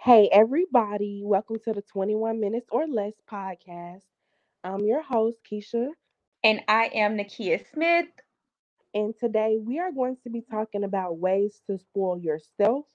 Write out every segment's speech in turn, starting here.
Hey, everybody, welcome to the 21 Minutes or Less podcast. I'm your host, Keisha, And I am Nakia Smith. and today we are going to be talking about ways to spoil yourself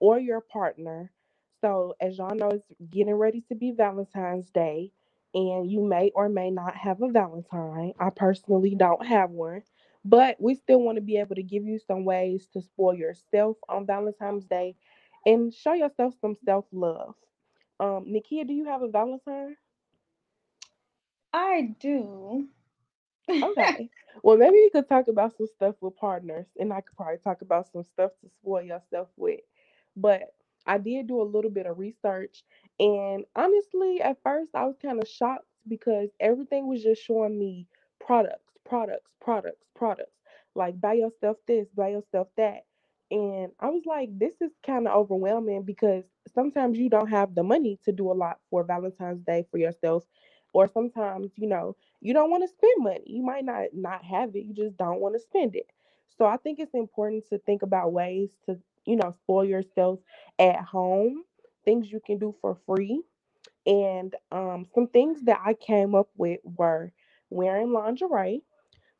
or your partner. So, as y'all know, it's getting ready to be Valentine's Day, and you may or may not have a Valentine. I personally don't have one, but we still want to be able to give you some ways to spoil yourself on Valentine's Day and show yourself some self love. Um, Nakia, do you have a Valentine? I do. Okay. Well, maybe we could talk about some stuff with partners, and I could probably talk about some stuff to spoil yourself with. But I did do a little bit of research, and honestly, at first I was kind of shocked because everything was just showing me products, products, products, products. Like buy yourself this, buy yourself that. And I was like, this is kind of overwhelming because sometimes you don't have the money to do a lot for Valentine's Day for yourself. Or sometimes, you know, you don't want to spend money. You might not not have it. You just don't want to spend it. So I think it's important to think about ways to, you know, spoil yourself at home, things you can do for free. And um, some things that I came up with were wearing lingerie.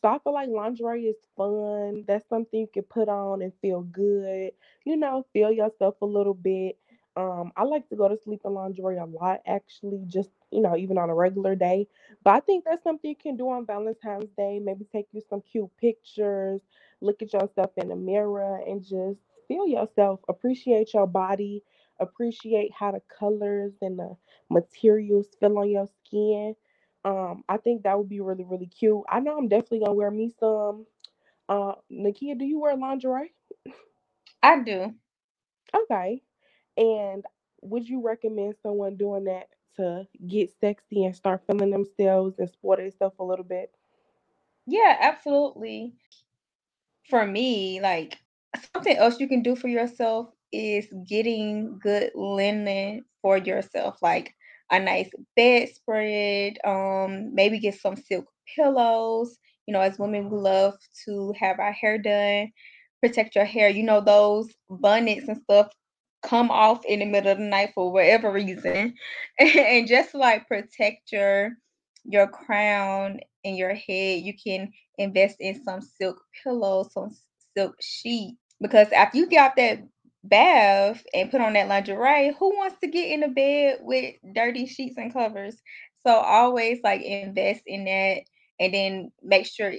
So I feel like lingerie is fun. That's something you can put on and feel good. You know, feel yourself a little bit. Um, I like to go to sleep in lingerie a lot, actually, just you know, even on a regular day. But I think that's something you can do on Valentine's Day. Maybe take you some cute pictures, look at yourself in the mirror, and just feel yourself. Appreciate your body. Appreciate how the colors and the materials feel on your skin. Um, I think that would be really, really cute. I know I'm definitely gonna wear me some. Uh, Nakia, do you wear lingerie? I do. Okay. And would you recommend someone doing that to get sexy and start feeling themselves and spoil themselves a little bit? Yeah, absolutely. For me, like something else you can do for yourself is getting good linen for yourself, like a nice bedspread. Um, maybe get some silk pillows. You know, as women, we love to have our hair done. Protect your hair. You know, those bonnets and stuff come off in the middle of the night for whatever reason, and just like protect your your crown and your head, you can invest in some silk pillows, some silk sheet. Because after you get out that bath and put on that lingerie, who wants to get in the bed with dirty sheets and covers? So always like invest in that and then make sure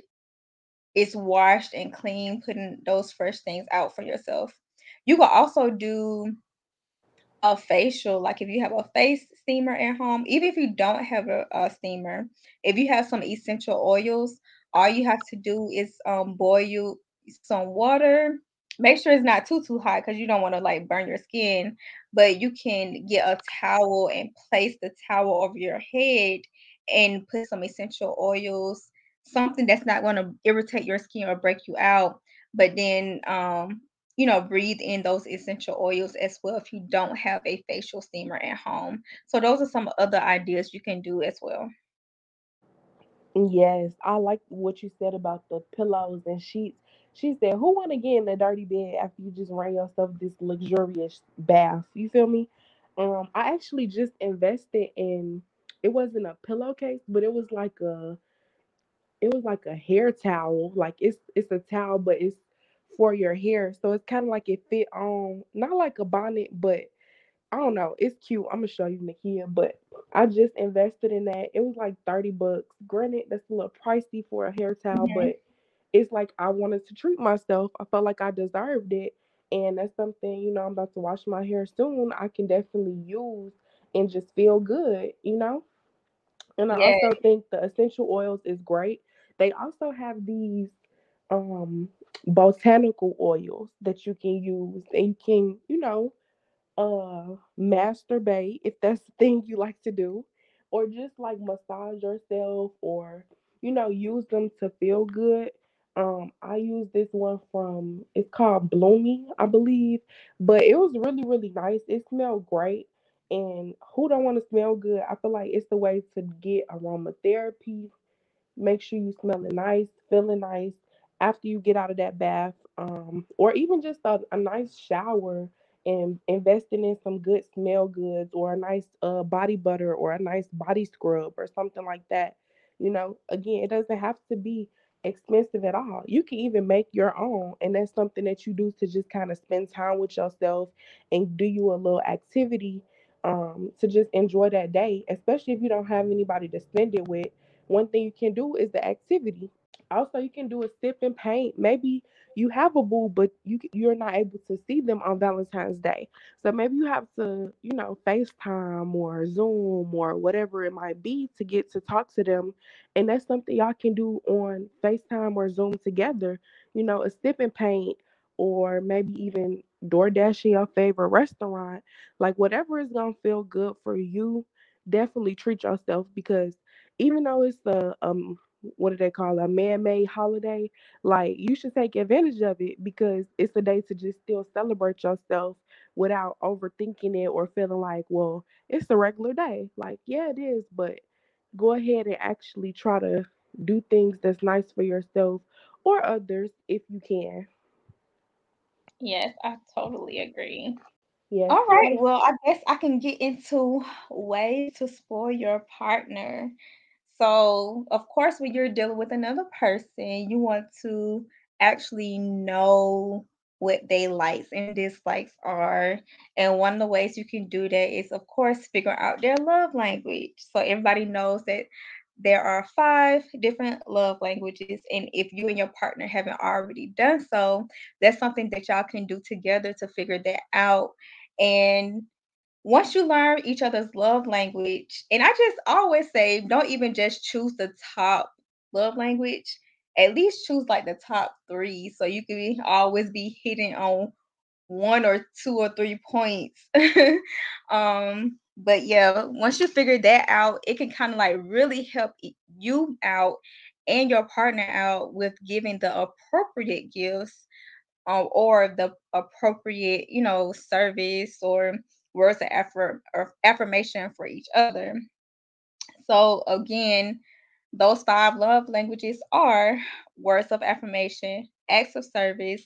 it's washed and clean, putting those fresh things out for yourself. You can also do a facial, like if you have a face steamer at home, even if you don't have a, a steamer, if you have some essential oils, all you have to do is um boil some water. Make sure it's not too too hot because you don't want to like burn your skin, but you can get a towel and place the towel over your head and put some essential oils, something that's not going to irritate your skin or break you out. But then um you know, breathe in those essential oils as well if you don't have a facial steamer at home. So those are some other ideas you can do as well. Yes, I like what you said about the pillows and sheets. She said, "Who want to get in a dirty bed after you just ran yourself this luxurious bath?" You feel me? Um, I actually just invested in. It wasn't a pillowcase, but it was like a. It was like a hair towel. Like it's it's a towel, but it's for your hair. So it's kind of like it fit on, not like a bonnet, but I don't know. It's cute. I'm gonna show you Nakia, but I just invested in that. It was like 30 bucks. Granted, that's a little pricey for a hair towel, but it's like I wanted to treat myself. I felt like I deserved it. And that's something, you know, I'm about to wash my hair soon. I can definitely use and just feel good, you know? And I also think the essential oils is great. They also have these um botanical oils that you can use and you can, you know, uh masturbate if that's the thing you like to do or just like massage yourself or you know use them to feel good um i use this one from it's called Bloomi i believe but it was really really nice. It smelled great and who don't want to smell good? I feel like it's the way to get aromatherapy. Make sure you smelling nice, feeling nice after you get out of that bath, um, or even just a, a nice shower and investing in some good smell goods or a nice uh, body butter or a nice body scrub or something like that. You know, again, it doesn't have to be expensive at all. You can even make your own, and that's something that you do to just kind of spend time with yourself and do you a little activity um, to just enjoy that day, especially if you don't have anybody to spend it with. One thing you can do is the activity. Also, you can do a sip and paint. Maybe you have a boo, but you you're not able to see them on Valentine's Day. So maybe you have to, you know, FaceTime or Zoom or whatever it might be to get to talk to them. And that's something y'all can do on FaceTime or Zoom together. You know, a sip and paint or maybe even door dashing your favorite restaurant. Like whatever is gonna feel good for you, definitely treat yourself because even though it's the um what do they call it, a man-made holiday like you should take advantage of it because it's a day to just still celebrate yourself without overthinking it or feeling like well it's a regular day like yeah it is but go ahead and actually try to do things that's nice for yourself or others if you can Yes, I totally agree. yes All right, well, I guess I can get into ways to spoil your partner. So, of course, when you're dealing with another person, you want to actually know what they likes and dislikes are. And one of the ways you can do that is, of course, figure out their love language. So everybody knows that there are five different love languages. And if you and your partner haven't already done so, that's something that y'all can do together to figure that out. And once you learn each other's love language, and I just always say, don't even just choose the top love language. At least choose like the top three, so you can be, always be hitting on one or two or three points. um, but yeah, once you figure that out, it can kind of like really help you out and your partner out with giving the appropriate gifts um, or the appropriate, you know, service or words of affirm affirmation for each other. So again, those five love languages are words of affirmation, acts of service,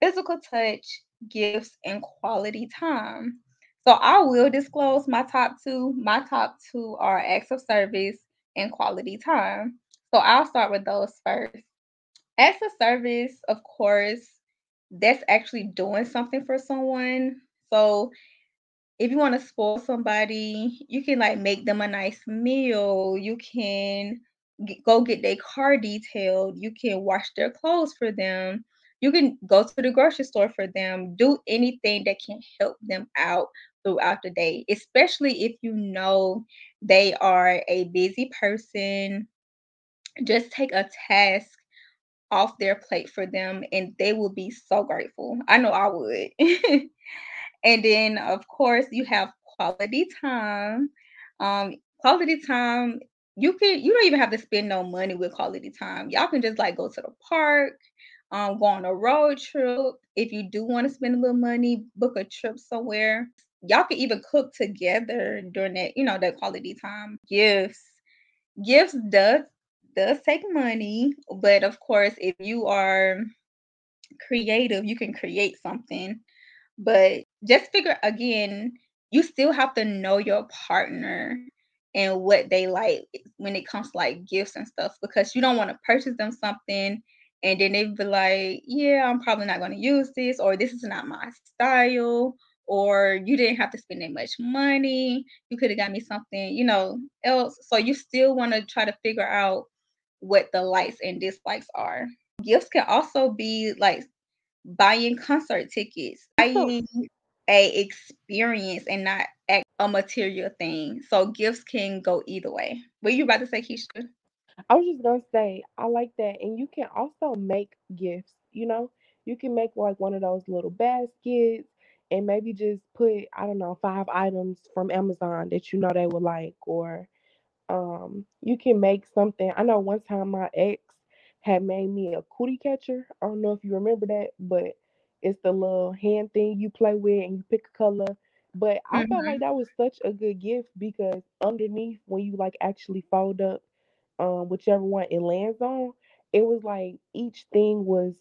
physical touch, gifts, and quality time. So I will disclose my top two. My top two are acts of service and quality time. So I'll start with those first. Acts of service, of course, that's actually doing something for someone. So if you want to spoil somebody, you can like make them a nice meal. You can g- go get their car detailed. You can wash their clothes for them. You can go to the grocery store for them. Do anything that can help them out throughout the day, especially if you know they are a busy person. Just take a task off their plate for them and they will be so grateful. I know I would. And then, of course, you have quality time. Um, quality time, you can you don't even have to spend no money with quality time. Y'all can just like go to the park, um, go on a road trip. If you do want to spend a little money, book a trip somewhere. Y'all can even cook together during that, you know, that quality time. Gifts. Gifts does does take money, but of course, if you are creative, you can create something but just figure again, you still have to know your partner and what they like when it comes to like gifts and stuff because you don't want to purchase them something and then they be like, yeah, I'm probably not going to use this or this is not my style or you didn't have to spend that much money. You could have got me something, you know, else. So you still want to try to figure out what the likes and dislikes are. Gifts can also be like buying concert tickets, buying a experience and not a material thing. So gifts can go either way. What you about to say, Keisha? I was just gonna say, I like that. And you can also make gifts, you know? You can make like one of those little baskets and maybe just put, I don't know, five items from Amazon that you know they would like, or um, you can make something. I know one time my ex had made me a cootie catcher. I don't know if you remember that, but it's the little hand thing you play with and you pick a color. But I felt like that was such a good gift because underneath, when you like actually fold up um, whichever one it lands on, it was like each thing was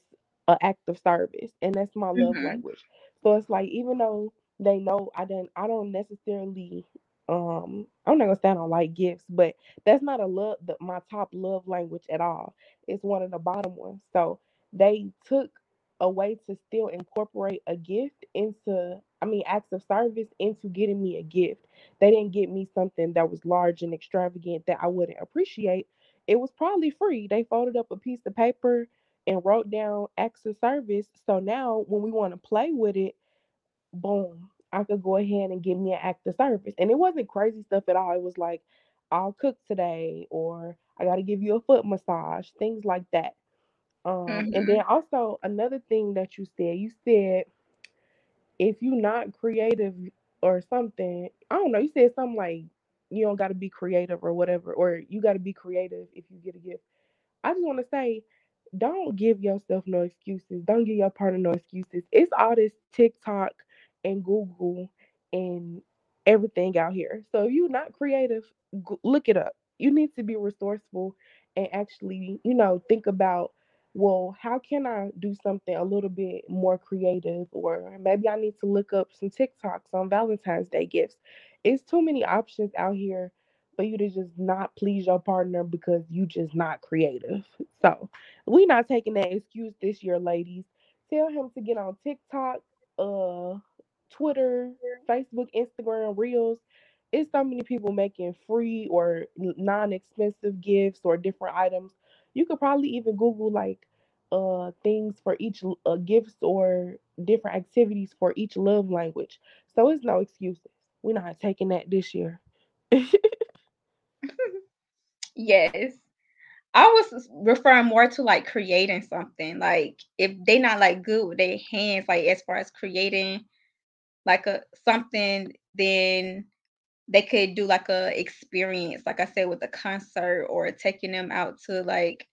an act of service, and that's my love mhm, language. So it's like even though they know I don't I don't necessarily um I'm not gonna say I don't like gifts, but that's not a love the, my top love language at all. It's one of the bottom ones. So they took a way to still incorporate a gift into I mean acts of service into getting me a gift. They didn't get me something that was large and extravagant that I wouldn't appreciate. It was probably free. They folded up a piece of paper and wrote down acts of service. So now when we want to play with it, boom, I could go ahead and give me an act of service. And it wasn't crazy stuff at all. It was like, I'll cook today, or I got to give you a foot massage, things like that. Um, and Mm-hmm. then also another thing that you said, you said if you're not creative or something, I don't know, you said something like you don't got to be creative or whatever, or you got to be creative if you get a gift. I just want to say, don't give yourself no excuses. Don't give your partner no excuses. It's all this TikTok and Google and everything out here. So if you're not creative, look it up. You need to be resourceful and actually, you know, think about, well, how can I do something a little bit more creative? Or maybe I need to look up some TikToks on Valentine's Day gifts. It's too many options out here for you to just not please your partner because you just not creative. So we not taking that excuse this year, ladies. Tell him to get on TikTok, uh, Twitter, Facebook, Instagram, Reels. It's so many people making free or non-expensive gifts or different items. You could probably even Google like uh things for each uh, gifts or different activities for each love language. So it's no excuses. We're not taking that this year. Yes. I was referring more to like creating something. Like if they not like good with their hands, like as far as creating like a something, then they could do like a experience, like I said, with a concert or taking them out to like,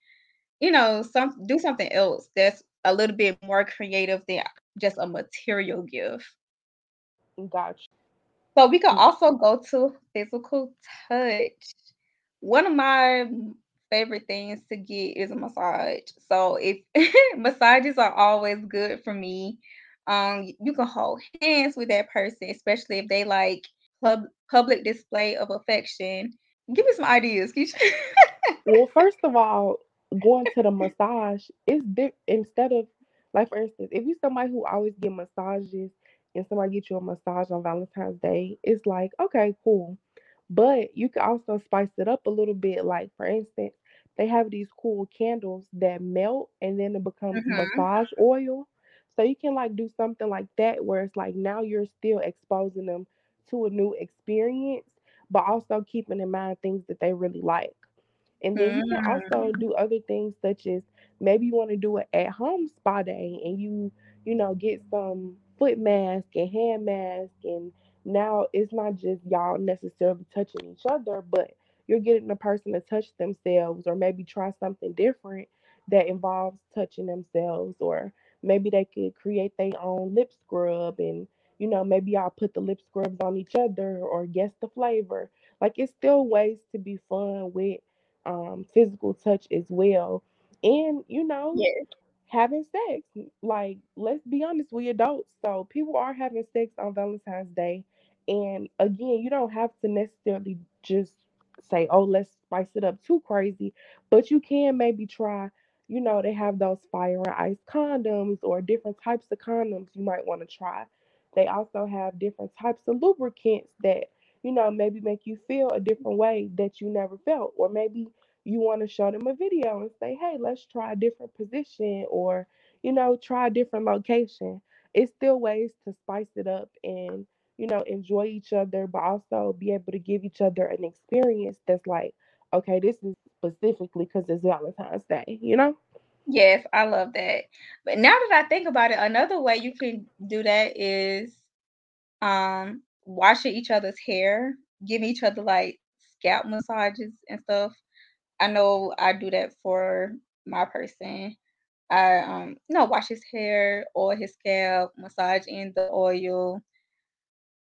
you know, some do something else that's a little bit more creative than just a material gift. Gotcha. So we can also go to physical touch. One of my favorite things to get is a massage. So if massages are always good for me. Um, you can hold hands with that person, especially if they like pub public display of affection. Give me some ideas, Keisha. Well, first of all, going to the massage is di- instead of like for instance, if you're somebody who always get massages and somebody get you a massage on Valentine's Day, it's like okay, cool. But you can also spice it up a little bit. Like for instance, they have these cool candles that melt and then it becomes hmm massage oil. So you can like do something like that where it's like now you're still exposing them to a new experience, but also keeping in mind things that they really like. And then you can mm. also do other things such as maybe you want to do an at home spa day and you, you know, get some foot mask and hand mask and now it's not just y'all necessarily touching each other, but you're getting the person to touch themselves or maybe try something different that involves touching themselves or maybe they could create their own lip scrub and you know maybe y'all put the lip scrubs on each other or guess the flavor. Like it's still ways to be fun with um, physical touch as well. And, you know, Yes, having sex. Like, let's be honest, we adults. So people are having sex on Valentine's Day. And again, you don't have to necessarily just say, oh, let's spice it up too crazy. But you can maybe try, you know, they have those fire and ice condoms or different types of condoms you might want to try. They also have different types of lubricants that, you know, maybe make you feel a different way that you never felt. Or maybe you want to show them a video and say, hey, let's try a different position or, you know, try a different location. It's still ways to spice it up and, you know, enjoy each other, but also be able to give each other an experience that's like, okay, this is specifically because it's Valentine's Day, you know? yes, I love that. But now that I think about it, another way you can do that is um washing each other's hair, giving each other like scalp massages and stuff. I know I do that for my person. I um you know wash his hair, oil his scalp, massage in the oil.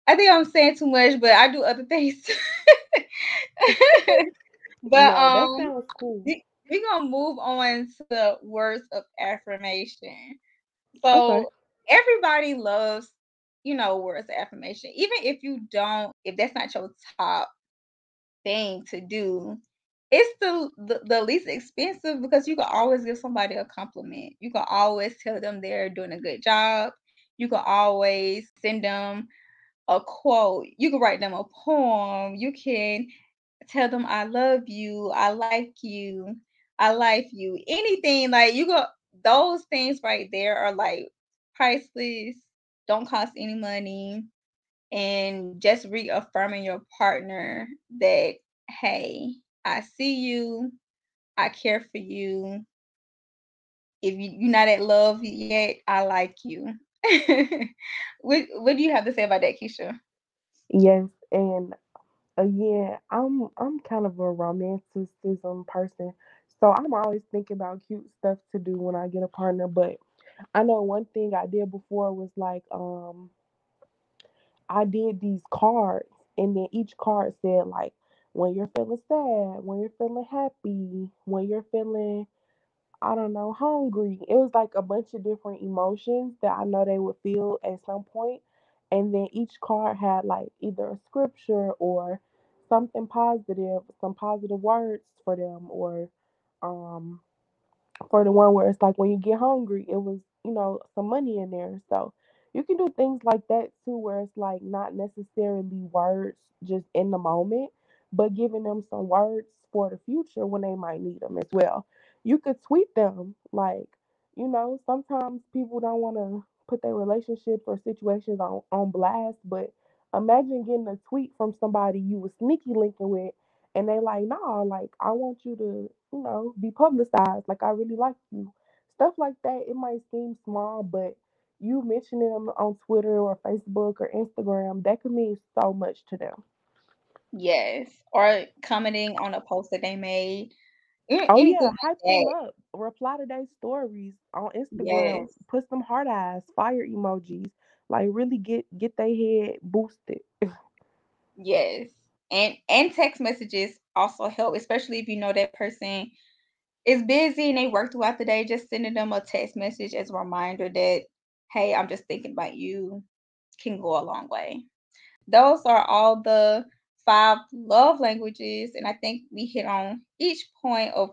I think I'm saying too much, but I do other things. but No, that um sounds cool. we we gonna move on to words of affirmation. Okay. So everybody loves you know, words of affirmation. Even if you don't, if that's not your top thing to do, it's the, the, the least expensive because you can always give somebody a compliment. You can always tell them they're doing a good job. You can always send them a quote. You can write them a poem. You can tell them I love you, I like you, I like you. Anything like you go those things right there are like priceless, don't cost any money, and just reaffirming your partner that hey, I see you, I care for you. If you, you're not at love yet, I like you. what what do you have to say about that, Keisha? Yes, and uh, again, I'm I'm kind of a romanticism person, so I'm always thinking about cute stuff to do when I get a partner. But I know one thing I did before was like um I did these cards, and then each card said like when you're feeling sad, when you're feeling happy, when you're feeling I don't know, hungry. It was like a bunch of different emotions that I know they would feel at some point. And then each card had like either a scripture or something positive, some positive words for them, or um for the one where it's like when you get hungry, it was, you know, some money in there. So you can do things like that too, where it's like not necessarily words just in the moment, but giving them some words for the future when they might need them as well. You could tweet them, like, you know, sometimes people don't want to put their relationships or situations on, on blast, but imagine getting a tweet from somebody you were sneaky linking with and they like, nah, like I want you to, you know, be publicized. Like I really like you. Stuff like that. It might seem small, but you mentioning them on Twitter or Facebook or Instagram, that could mean so much to them. Yes. Or commenting on a post that they made. Oh Anything yeah, hype them up. Reply to their stories on Instagram. Yes. Put some heart eyes, fire emojis. Like really get get their head boosted. yes and and text messages also help especially if you know that person is busy and they work throughout the day just sending them a text message as a reminder that hey i'm just thinking about you can go a long way those are all the five love languages and i think we hit on each point of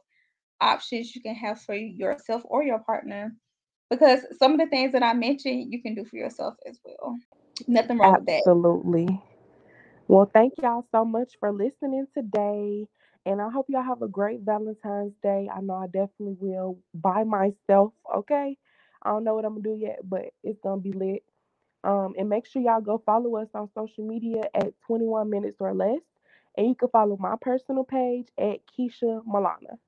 options you can have for yourself or your partner because some of the things that i mentioned you can do for yourself as well nothing wrong Absolutely. with that absolutely well, thank y'all so much for listening today. And I hope y'all have a great Valentine's Day. I know I definitely will by myself, okay? I don't know what I'm gonna do yet, but it's gonna be lit. Um, and make sure y'all go follow us on social media at 21 minutes or less. And you can follow my personal page at Keisha Milana.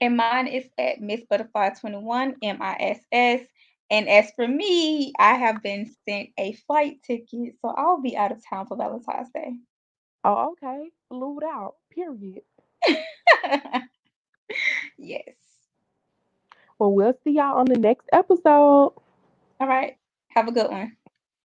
And mine is at Miss Butterfly 21, M I S S. And as for me, I have been sent a flight ticket, so I'll be out of town for Valentine's Day. Oh, okay. Flew out, period. yes. Well, we'll see y'all on the next episode. All right. Have a good one.